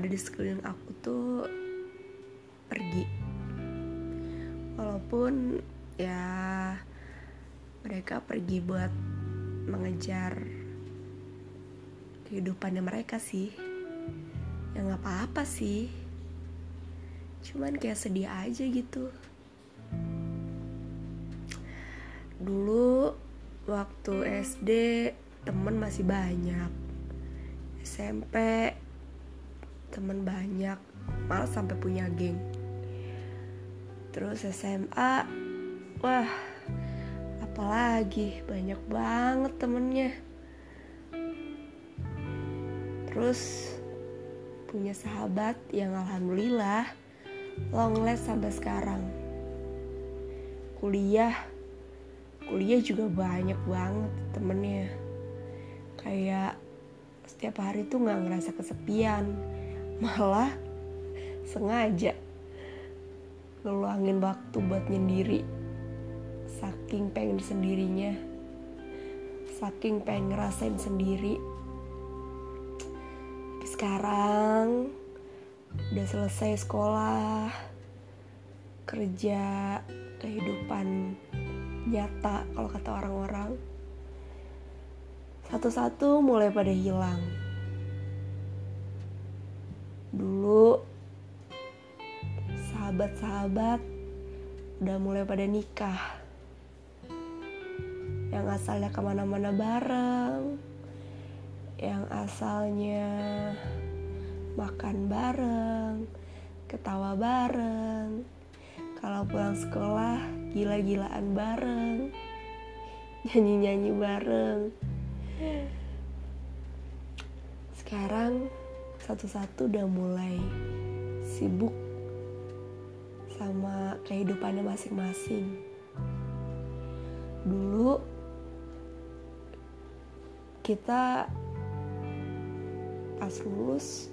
ada di sekeliling aku tuh pergi. Walaupun ya mereka pergi buat mengejar kehidupannya mereka sih. Ya nggak apa-apa sih. Cuman kayak sedih aja gitu. Dulu waktu SD temen masih banyak. SMP temen banyak malah sampai punya geng. Terus SMA wah apalagi banyak banget temennya. Terus punya sahabat yang alhamdulillah long last sampai sekarang. Kuliah kuliah juga banyak banget temennya. Kayak setiap hari tuh nggak ngerasa kesepian malah sengaja ngeluangin waktu buat nyendiri. Saking pengen sendirinya. Saking pengen ngerasain sendiri. Tapi sekarang udah selesai sekolah kerja kehidupan nyata kalau kata orang-orang. Satu-satu mulai pada hilang. Dulu sahabat-sahabat udah mulai pada nikah. Yang asalnya ke mana-mana bareng, yang asalnya makan bareng, ketawa bareng, kalau pulang sekolah gila-gilaan bareng, nyanyi-nyanyi bareng. Sekarang satu-satu udah mulai sibuk sama kehidupannya masing-masing. Dulu kita pas lulus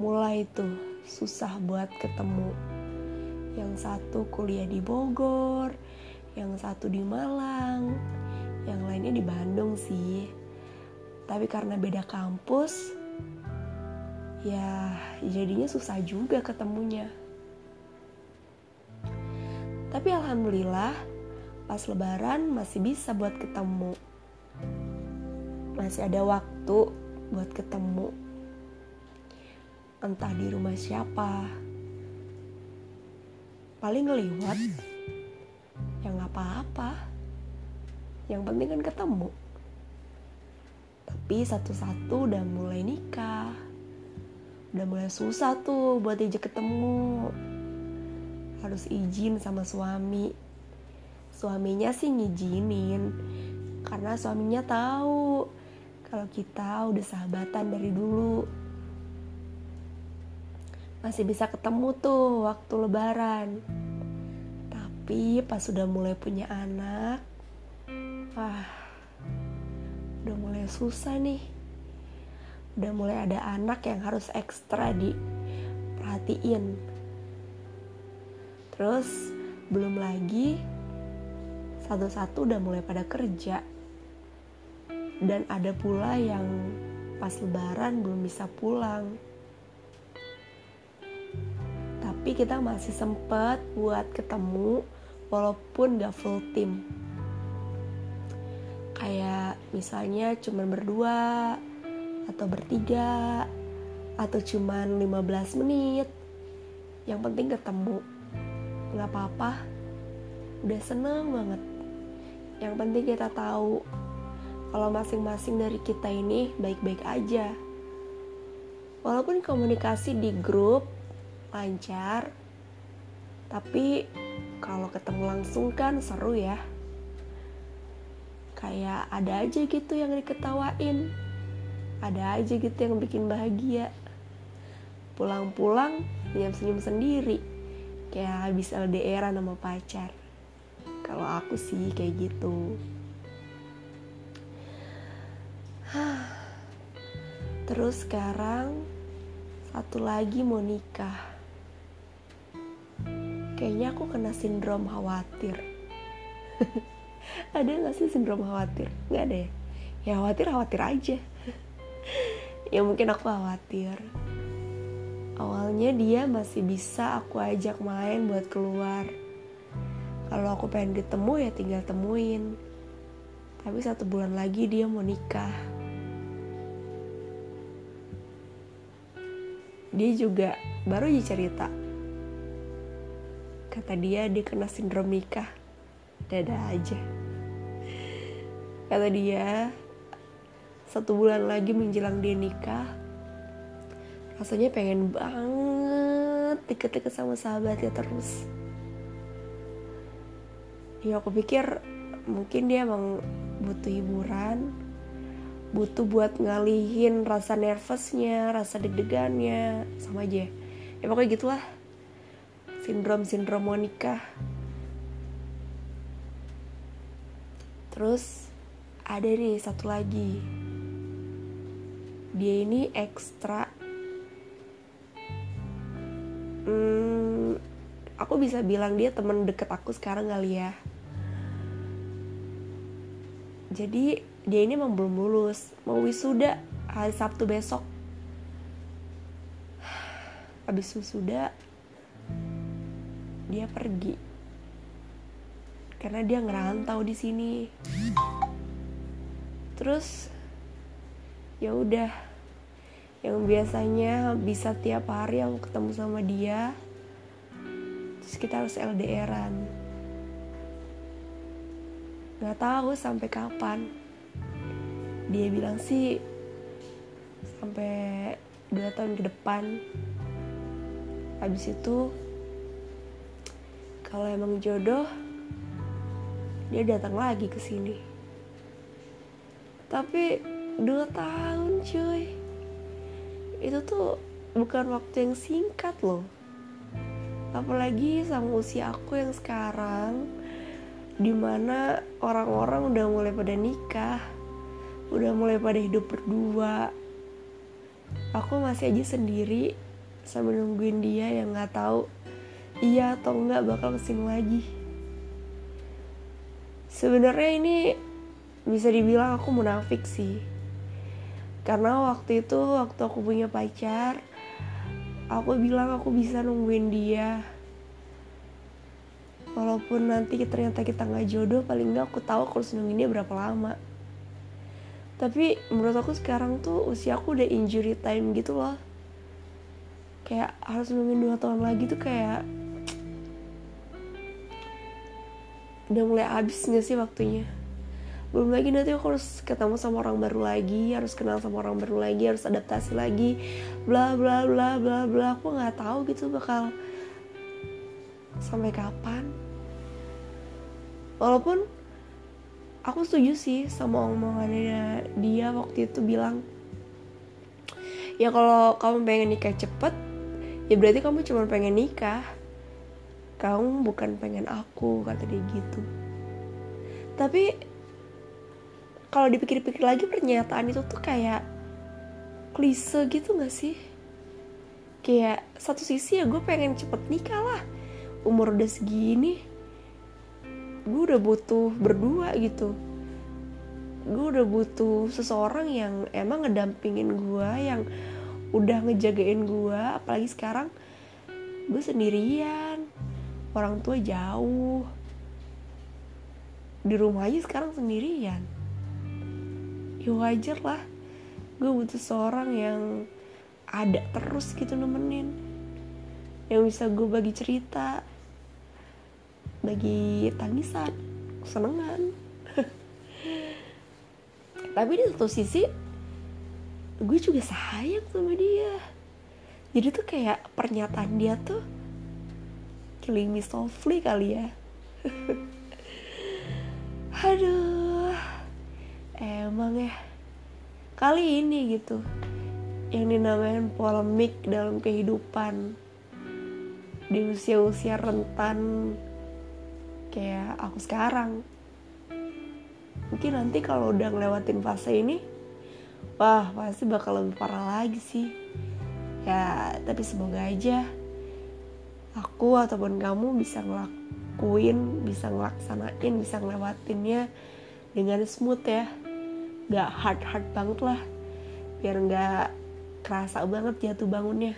mulai tuh susah buat ketemu. Yang satu kuliah di Bogor, yang satu di Malang, yang lainnya di Bandung sih tapi karena beda kampus ya jadinya susah juga ketemunya. Tapi alhamdulillah pas lebaran masih bisa buat ketemu. Masih ada waktu buat ketemu. Entah di rumah siapa. Paling ngeliwat ya nggak apa-apa. Yang penting kan ketemu. Tapi satu-satu udah mulai nikah udah mulai susah tuh buat diajak ketemu. Harus izin sama suami. Suaminya sih ngizinin karena suaminya tahu kalau kita udah sahabatan dari dulu. Masih bisa ketemu tuh waktu lebaran. Tapi pas sudah mulai punya anak wah udah mulai susah nih udah mulai ada anak yang harus ekstra diperhatiin. Terus belum lagi satu-satu udah mulai pada kerja. Dan ada pula yang pas lebaran belum bisa pulang. Tapi kita masih sempet buat ketemu walaupun gak full team. Kayak misalnya cuman berdua atau bertiga atau cuman 15 menit. Yang penting ketemu. Nggak apa-apa. Udah seneng banget. Yang penting kita tahu kalau masing-masing dari kita ini baik-baik aja. Walaupun komunikasi di grup lancar tapi kalau ketemu langsung kan seru ya. Kayak ada aja gitu yang diketawain ada aja gitu yang bikin bahagia. Pulang-pulang senyum-senyum sendiri. Kayak habis LDR sama pacar. Kalau aku sih kayak gitu. Terus sekarang satu lagi mau nikah. Kayaknya aku kena sindrom khawatir. Ada gak sih sindrom khawatir? Nggak ada ya? Ya khawatir khawatir aja ya mungkin aku khawatir. Awalnya dia masih bisa aku ajak main buat keluar. Kalau aku pengen ditemu ya tinggal temuin. Tapi satu bulan lagi dia mau nikah. Dia juga baru aja cerita. Kata dia dia kena sindrom nikah. Dada aja. Kata dia satu bulan lagi menjelang dia nikah rasanya pengen banget deket-deket sama sahabatnya terus. Ya aku pikir mungkin dia emang butuh hiburan butuh buat ngalihin rasa nervousnya rasa deg-degannya sama aja. Ya pokoknya gitulah. Sindrom sindrom Monica terus ada nih satu lagi dia ini ekstra. Hmm, aku bisa bilang dia temen deket aku sekarang kali ya. Jadi dia ini emang belum lulus mau wisuda hari Sabtu besok. Habis wisuda dia pergi. Karena dia ngerantau di sini. Terus ya udah yang biasanya bisa tiap hari aku ketemu sama dia. Terus kita harus LDRan nggak tahu sampai kapan. Dia bilang sih sampai dua tahun ke depan. Habis itu kalau emang jodoh dia datang lagi ke sini. Tapi dua tahun cuy itu tuh bukan waktu yang singkat loh. Apalagi sama usia aku yang sekarang di mana orang-orang udah mulai pada nikah udah mulai pada hidup berdua. Aku masih aja sendiri sambil nungguin dia yang nggak tahu iya atau enggak bakal ke sini lagi. Sebenarnya ini bisa dibilang aku munafik sih karena waktu itu waktu aku punya pacar aku bilang aku bisa nungguin dia. Walaupun nanti ternyata kita nggak jodoh paling nggak aku tahu aku harus nungguinnya berapa lama. Tapi menurut aku sekarang tuh usia aku udah injury time gitu loh. Kayak harus nungguin dua tahun lagi tuh kayak udah mulai habis nggak sih waktunya belum lagi nanti aku harus ketemu sama orang baru lagi harus kenal sama orang baru lagi harus adaptasi lagi. Bla bla bla bla bla. Aku nggak tahu gitu bakal sampai kapan. Walaupun aku setuju sih sama omongannya dia waktu itu bilang ya kalau kamu pengen nikah cepet ya berarti kamu cuma pengen nikah. Kamu bukan pengen aku kata dia gitu. Tapi kalau dipikir-pikir lagi pernyataan itu tuh kayak klise gitu gak sih? Kayak satu sisi ya gue pengen cepet nikah lah. Umur udah segini gue udah butuh berdua gitu. Gue udah butuh seseorang yang emang ngedampingin gue yang udah ngejagain gue. Apalagi sekarang gue sendirian orang tua jauh. Di rumah aja sekarang sendirian ya wajar lah. Gue butuh seorang yang ada terus gitu nemenin. Yang bisa gue bagi cerita bagi tangisan kesenangan. Tapi di satu sisi gue juga sayang sama dia. Jadi tuh kayak pernyataan dia tuh killing me softly kali ya. Aduh emang ya. Kali ini gitu yang dinamain polemik dalam kehidupan di usia-usia rentan kayak aku sekarang. Mungkin nanti kalau udah ngelewatin fase ini wah pasti bakal lebih parah lagi sih. Ya tapi semoga aja aku ataupun kamu bisa ngelakuin bisa ngelaksanain bisa ngelewatinnya dengan smooth ya gak hard hard banget lah. Biar gak kerasa banget jatuh bangunnya.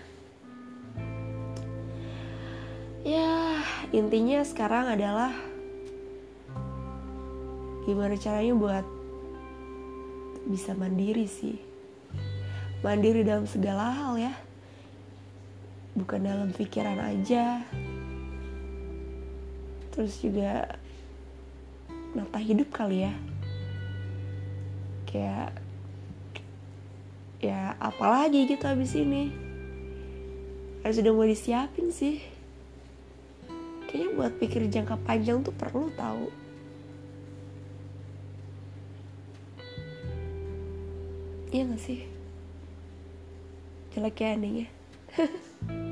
Ya intinya sekarang adalah gimana caranya buat bisa mandiri sih. Mandiri dalam segala hal ya. Bukan dalam pikiran aja. Terus juga nata hidup kali ya kayak ya apalagi gitu abis ini? Harus udah mau disiapin sih. Kayaknya buat pikir jangka panjang tuh perlu tahu. Iya gak sih? Jelek ya endingnya